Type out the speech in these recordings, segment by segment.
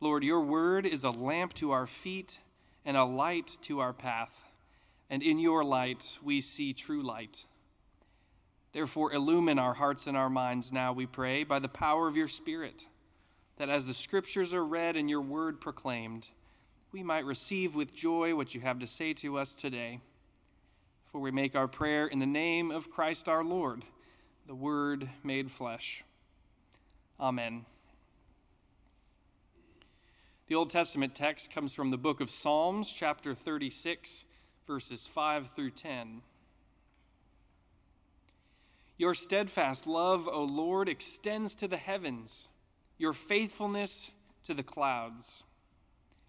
Lord, your word is a lamp to our feet and a light to our path, and in your light we see true light. Therefore, illumine our hearts and our minds now, we pray, by the power of your Spirit, that as the scriptures are read and your word proclaimed, we might receive with joy what you have to say to us today. For we make our prayer in the name of Christ our Lord, the Word made flesh. Amen. The Old Testament text comes from the book of Psalms, chapter 36, verses 5 through 10. Your steadfast love, O Lord, extends to the heavens, your faithfulness to the clouds.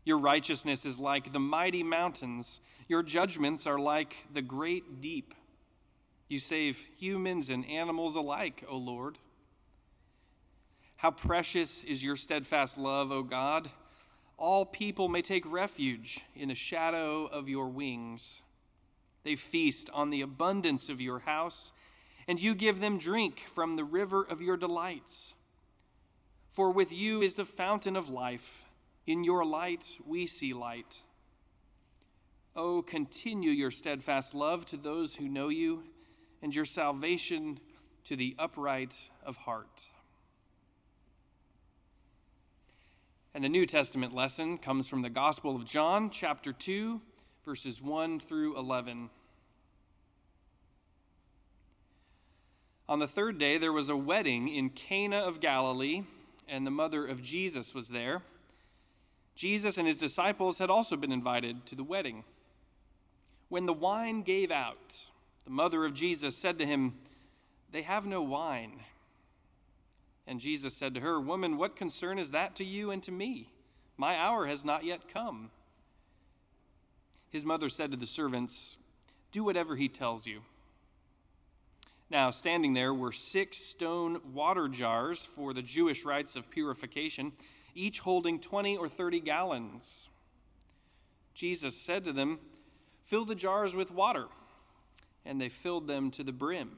Your righteousness is like the mighty mountains, your judgments are like the great deep. You save humans and animals alike, O Lord. How precious is your steadfast love, O God! All people may take refuge in the shadow of your wings. They feast on the abundance of your house, and you give them drink from the river of your delights. For with you is the fountain of life. In your light we see light. Oh, continue your steadfast love to those who know you, and your salvation to the upright of heart. And the New Testament lesson comes from the Gospel of John, chapter 2, verses 1 through 11. On the third day, there was a wedding in Cana of Galilee, and the mother of Jesus was there. Jesus and his disciples had also been invited to the wedding. When the wine gave out, the mother of Jesus said to him, They have no wine. And Jesus said to her, Woman, what concern is that to you and to me? My hour has not yet come. His mother said to the servants, Do whatever he tells you. Now, standing there were six stone water jars for the Jewish rites of purification, each holding 20 or 30 gallons. Jesus said to them, Fill the jars with water. And they filled them to the brim.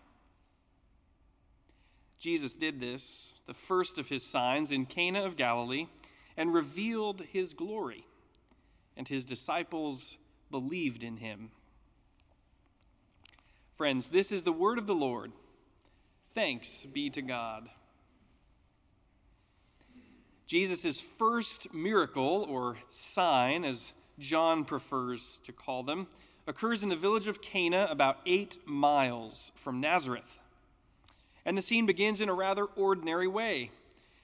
Jesus did this, the first of his signs in Cana of Galilee, and revealed his glory, and his disciples believed in him. Friends, this is the word of the Lord. Thanks be to God. Jesus' first miracle, or sign, as John prefers to call them, occurs in the village of Cana, about eight miles from Nazareth. And the scene begins in a rather ordinary way.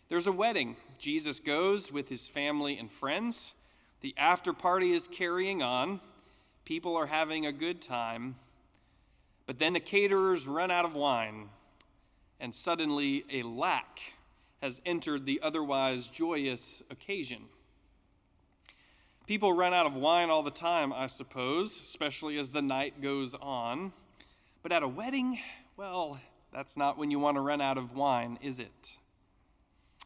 There's a wedding. Jesus goes with his family and friends. The after party is carrying on. People are having a good time. But then the caterers run out of wine, and suddenly a lack has entered the otherwise joyous occasion. People run out of wine all the time, I suppose, especially as the night goes on. But at a wedding, well, that's not when you want to run out of wine, is it?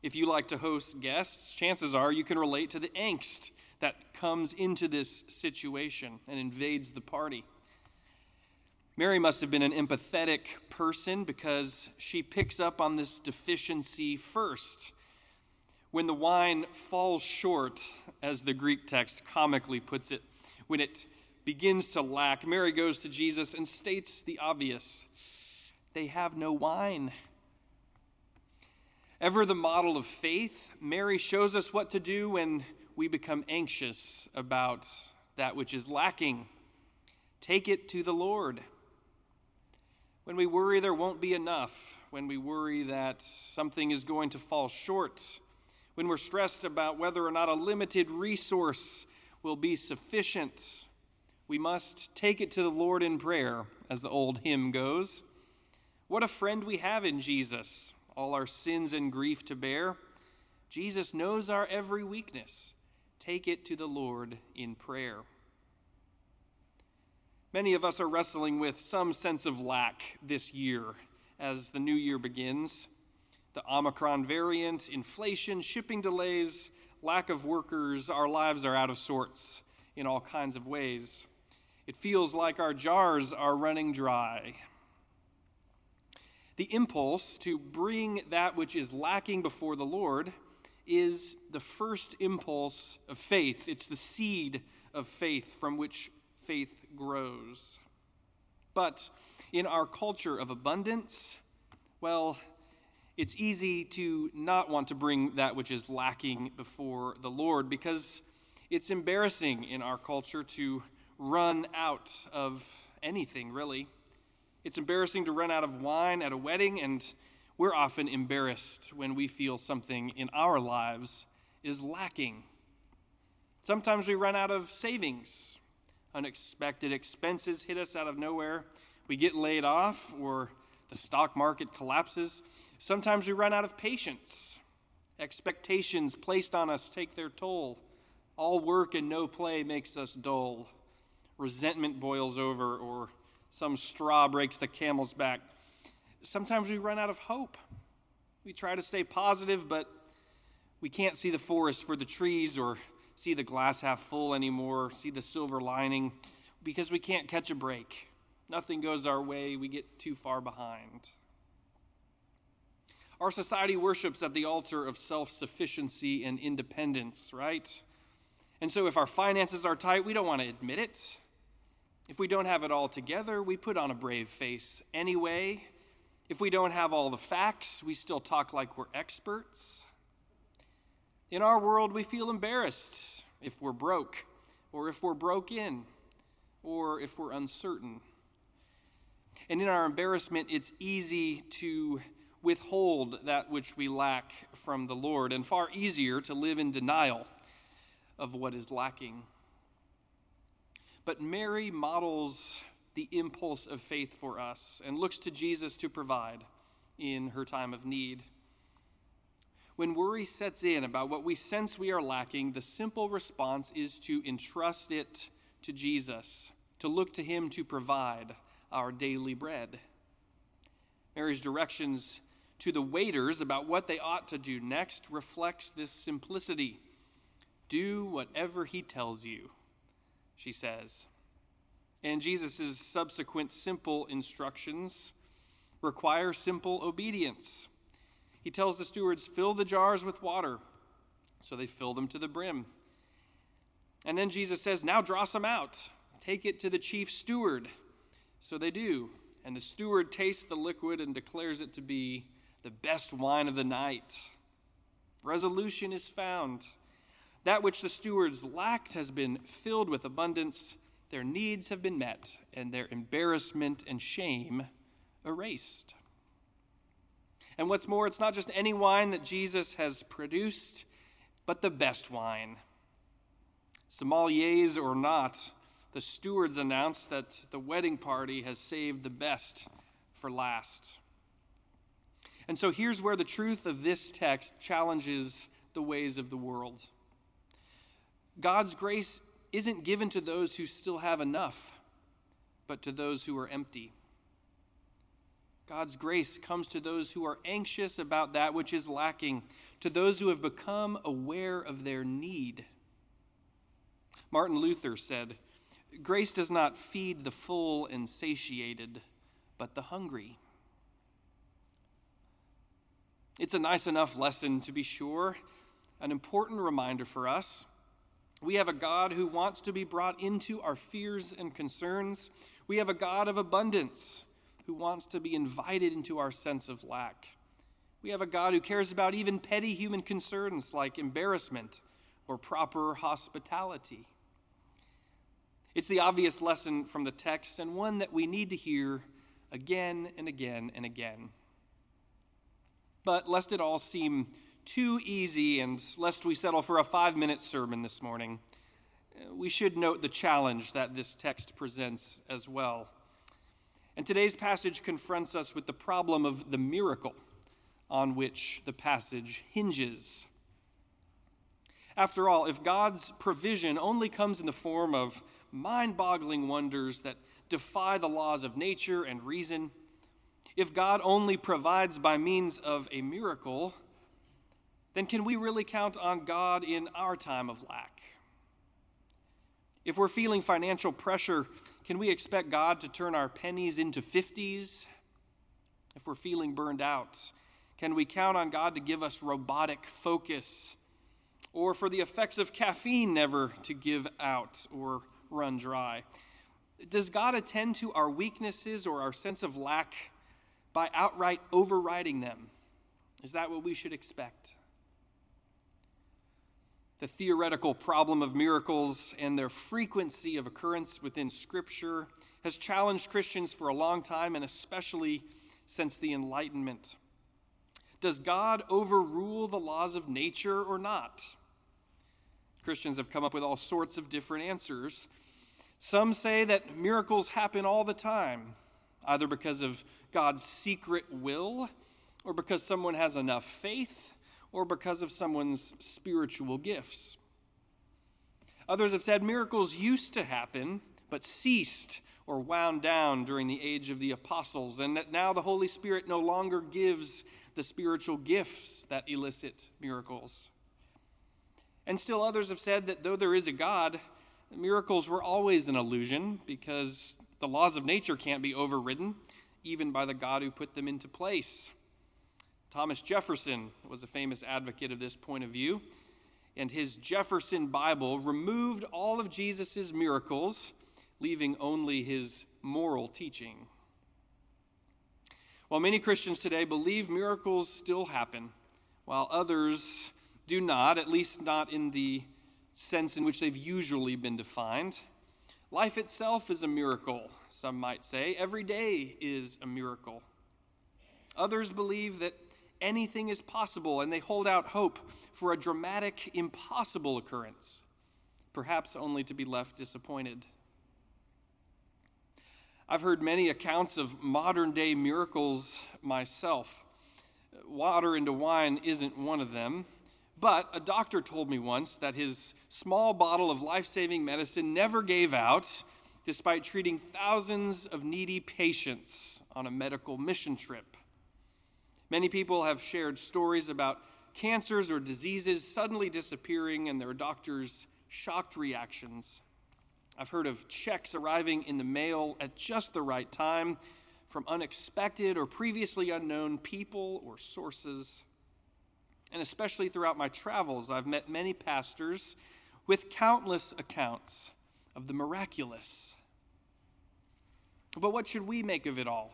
If you like to host guests, chances are you can relate to the angst that comes into this situation and invades the party. Mary must have been an empathetic person because she picks up on this deficiency first. When the wine falls short, as the Greek text comically puts it, when it begins to lack, Mary goes to Jesus and states the obvious they have no wine. Ever the model of faith, Mary shows us what to do when we become anxious about that which is lacking. Take it to the Lord. When we worry there won't be enough, when we worry that something is going to fall short, when we're stressed about whether or not a limited resource will be sufficient, we must take it to the Lord in prayer, as the old hymn goes. What a friend we have in Jesus, all our sins and grief to bear. Jesus knows our every weakness. Take it to the Lord in prayer. Many of us are wrestling with some sense of lack this year as the new year begins. The Omicron variant, inflation, shipping delays, lack of workers, our lives are out of sorts in all kinds of ways. It feels like our jars are running dry. The impulse to bring that which is lacking before the Lord is the first impulse of faith. It's the seed of faith from which faith grows. But in our culture of abundance, well, it's easy to not want to bring that which is lacking before the Lord because it's embarrassing in our culture to run out of anything, really. It's embarrassing to run out of wine at a wedding, and we're often embarrassed when we feel something in our lives is lacking. Sometimes we run out of savings unexpected expenses hit us out of nowhere, we get laid off, or the stock market collapses. Sometimes we run out of patience. Expectations placed on us take their toll. All work and no play makes us dull. Resentment boils over, or some straw breaks the camel's back. Sometimes we run out of hope. We try to stay positive, but we can't see the forest for the trees or see the glass half full anymore, see the silver lining, because we can't catch a break. Nothing goes our way, we get too far behind. Our society worships at the altar of self sufficiency and independence, right? And so if our finances are tight, we don't want to admit it. If we don't have it all together, we put on a brave face anyway. If we don't have all the facts, we still talk like we're experts. In our world, we feel embarrassed if we're broke, or if we're broken, or if we're uncertain. And in our embarrassment, it's easy to withhold that which we lack from the Lord, and far easier to live in denial of what is lacking. But Mary models the impulse of faith for us and looks to Jesus to provide in her time of need. When worry sets in about what we sense we are lacking, the simple response is to entrust it to Jesus, to look to Him to provide our daily bread. Mary's directions to the waiters about what they ought to do next reflects this simplicity. Do whatever he tells you, she says. And Jesus' subsequent simple instructions require simple obedience. He tells the stewards, fill the jars with water. So they fill them to the brim. And then Jesus says, now draw some out. Take it to the chief steward. So they do. And the steward tastes the liquid and declares it to be the best wine of the night. Resolution is found. That which the stewards lacked has been filled with abundance. Their needs have been met, and their embarrassment and shame erased. And what's more, it's not just any wine that Jesus has produced, but the best wine. Sommeliers or not, the stewards announce that the wedding party has saved the best for last. And so here's where the truth of this text challenges the ways of the world. God's grace isn't given to those who still have enough, but to those who are empty. God's grace comes to those who are anxious about that which is lacking, to those who have become aware of their need. Martin Luther said, Grace does not feed the full and satiated, but the hungry. It's a nice enough lesson, to be sure, an important reminder for us. We have a God who wants to be brought into our fears and concerns. We have a God of abundance who wants to be invited into our sense of lack. We have a God who cares about even petty human concerns like embarrassment or proper hospitality. It's the obvious lesson from the text and one that we need to hear again and again and again. But lest it all seem too easy and lest we settle for a five minute sermon this morning, uh, we should note the challenge that this text presents as well. And today's passage confronts us with the problem of the miracle on which the passage hinges. After all, if God's provision only comes in the form of mind boggling wonders that defy the laws of nature and reason, if God only provides by means of a miracle, then can we really count on God in our time of lack? If we're feeling financial pressure, can we expect God to turn our pennies into 50s? If we're feeling burned out, can we count on God to give us robotic focus? Or for the effects of caffeine never to give out or run dry? Does God attend to our weaknesses or our sense of lack by outright overriding them? Is that what we should expect? The theoretical problem of miracles and their frequency of occurrence within Scripture has challenged Christians for a long time, and especially since the Enlightenment. Does God overrule the laws of nature or not? Christians have come up with all sorts of different answers. Some say that miracles happen all the time, either because of God's secret will, or because someone has enough faith, or because of someone's spiritual gifts. Others have said miracles used to happen, but ceased or wound down during the age of the apostles, and that now the Holy Spirit no longer gives the spiritual gifts that elicit miracles. And still others have said that though there is a God, miracles were always an illusion because the laws of nature can't be overridden, even by the God who put them into place. Thomas Jefferson was a famous advocate of this point of view, and his Jefferson Bible removed all of Jesus' miracles, leaving only his moral teaching. While many Christians today believe miracles still happen, while others do not, at least not in the sense in which they've usually been defined, life itself is a miracle, some might say. Every day is a miracle. Others believe that anything is possible, and they hold out hope for a dramatic, impossible occurrence, perhaps only to be left disappointed. I've heard many accounts of modern day miracles myself. Water into wine isn't one of them, but a doctor told me once that his small bottle of life saving medicine never gave out despite treating thousands of needy patients on a medical mission trip. Many people have shared stories about cancers or diseases suddenly disappearing and their doctors' shocked reactions. I've heard of checks arriving in the mail at just the right time from unexpected or previously unknown people or sources. And especially throughout my travels, I've met many pastors with countless accounts of the miraculous. But what should we make of it all?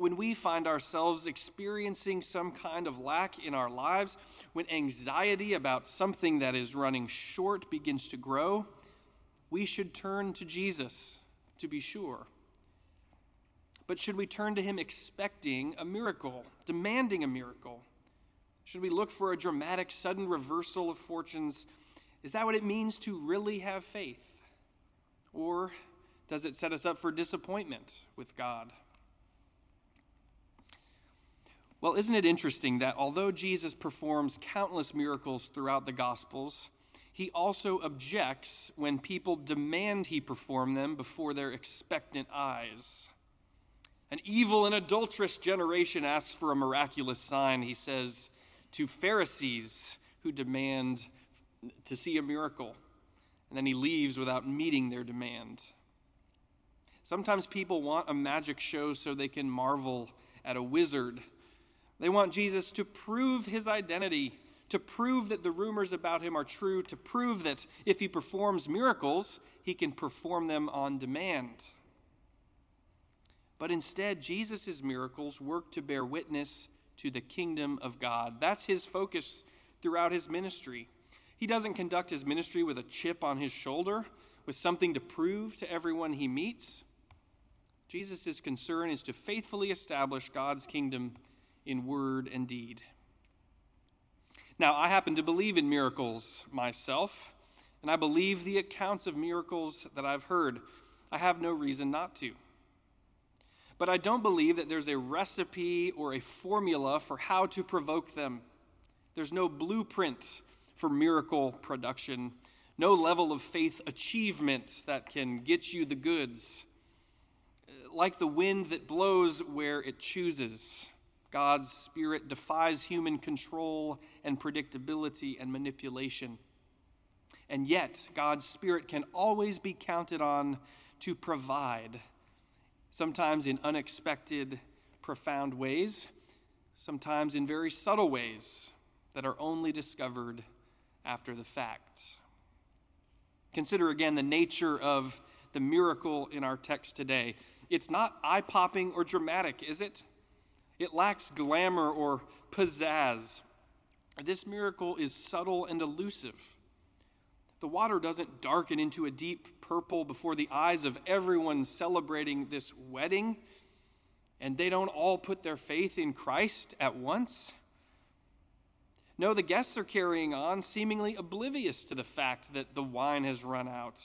When we find ourselves experiencing some kind of lack in our lives, when anxiety about something that is running short begins to grow, we should turn to Jesus, to be sure. But should we turn to him expecting a miracle, demanding a miracle? Should we look for a dramatic, sudden reversal of fortunes? Is that what it means to really have faith? Or does it set us up for disappointment with God? Well, isn't it interesting that although Jesus performs countless miracles throughout the Gospels, he also objects when people demand he perform them before their expectant eyes. An evil and adulterous generation asks for a miraculous sign, he says to Pharisees who demand to see a miracle. And then he leaves without meeting their demand. Sometimes people want a magic show so they can marvel at a wizard they want Jesus to prove his identity, to prove that the rumors about him are true, to prove that if he performs miracles, he can perform them on demand. But instead, Jesus' miracles work to bear witness to the kingdom of God. That's his focus throughout his ministry. He doesn't conduct his ministry with a chip on his shoulder, with something to prove to everyone he meets. Jesus' concern is to faithfully establish God's kingdom in word and deed. Now, I happen to believe in miracles myself, and I believe the accounts of miracles that I've heard. I have no reason not to. But I don't believe that there's a recipe or a formula for how to provoke them. There's no blueprint for miracle production, no level of faith achievement that can get you the goods. Like the wind that blows where it chooses, God's Spirit defies human control and predictability and manipulation. And yet, God's Spirit can always be counted on to provide, sometimes in unexpected, profound ways, sometimes in very subtle ways that are only discovered after the fact. Consider again the nature of the miracle in our text today. It's not eye popping or dramatic, is it? It lacks glamour or pizzazz. This miracle is subtle and elusive. The water doesn't darken into a deep purple before the eyes of everyone celebrating this wedding, and they don't all put their faith in Christ at once. No, the guests are carrying on, seemingly oblivious to the fact that the wine has run out.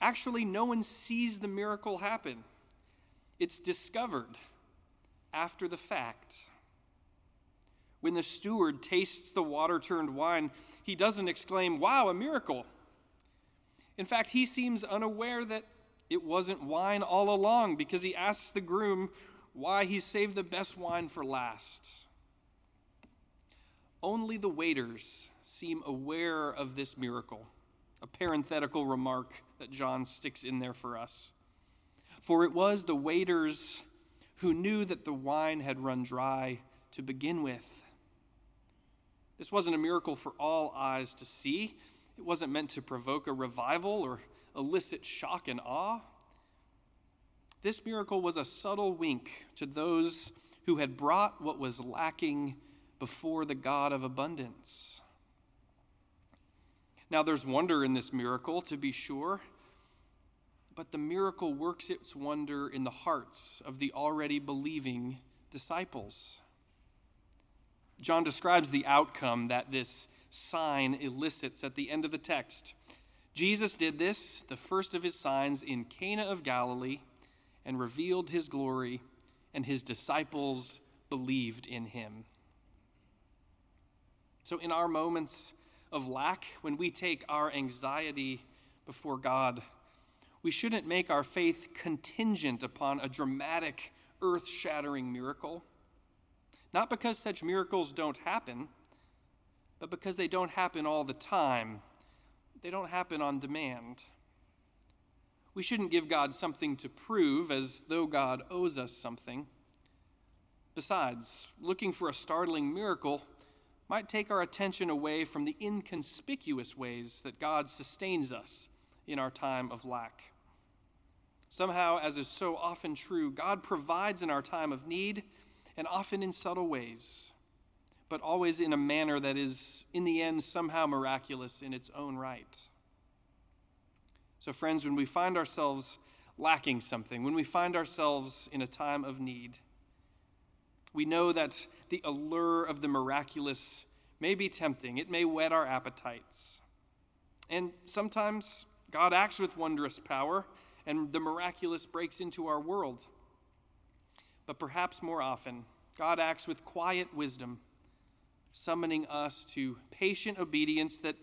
Actually, no one sees the miracle happen, it's discovered after the fact. When the steward tastes the water turned wine, he doesn't exclaim, Wow, a miracle. In fact, he seems unaware that it wasn't wine all along because he asks the groom why he saved the best wine for last. Only the waiters seem aware of this miracle, a parenthetical remark that John sticks in there for us. For it was the waiters who knew that the wine had run dry to begin with. This wasn't a miracle for all eyes to see. It wasn't meant to provoke a revival or elicit shock and awe. This miracle was a subtle wink to those who had brought what was lacking before the God of abundance. Now, there's wonder in this miracle, to be sure, but the miracle works its wonder in the hearts of the already believing disciples. John describes the outcome that this sign elicits at the end of the text. Jesus did this, the first of his signs, in Cana of Galilee, and revealed his glory, and his disciples believed in him. So, in our moments of lack, when we take our anxiety before God, we shouldn't make our faith contingent upon a dramatic, earth shattering miracle. Not because such miracles don't happen, but because they don't happen all the time. They don't happen on demand. We shouldn't give God something to prove as though God owes us something. Besides, looking for a startling miracle might take our attention away from the inconspicuous ways that God sustains us in our time of lack. Somehow, as is so often true, God provides in our time of need and often in subtle ways, but always in a manner that is, in the end, somehow miraculous in its own right. So, friends, when we find ourselves lacking something, when we find ourselves in a time of need, we know that the allure of the miraculous may be tempting, it may whet our appetites. And sometimes God acts with wondrous power, and the miraculous breaks into our world. But perhaps more often, God acts with quiet wisdom, summoning us to patient obedience that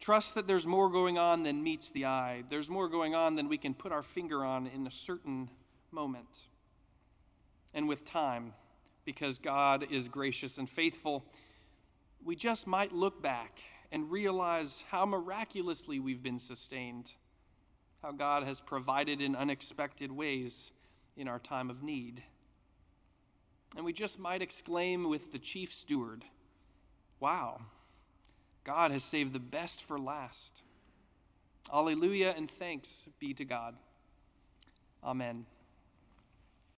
trusts that there's more going on than meets the eye. There's more going on than we can put our finger on in a certain moment. And with time, because God is gracious and faithful, we just might look back and realize how miraculously we've been sustained, how God has provided in unexpected ways in our time of need. And we just might exclaim with the chief steward, Wow, God has saved the best for last. Alleluia and thanks be to God. Amen.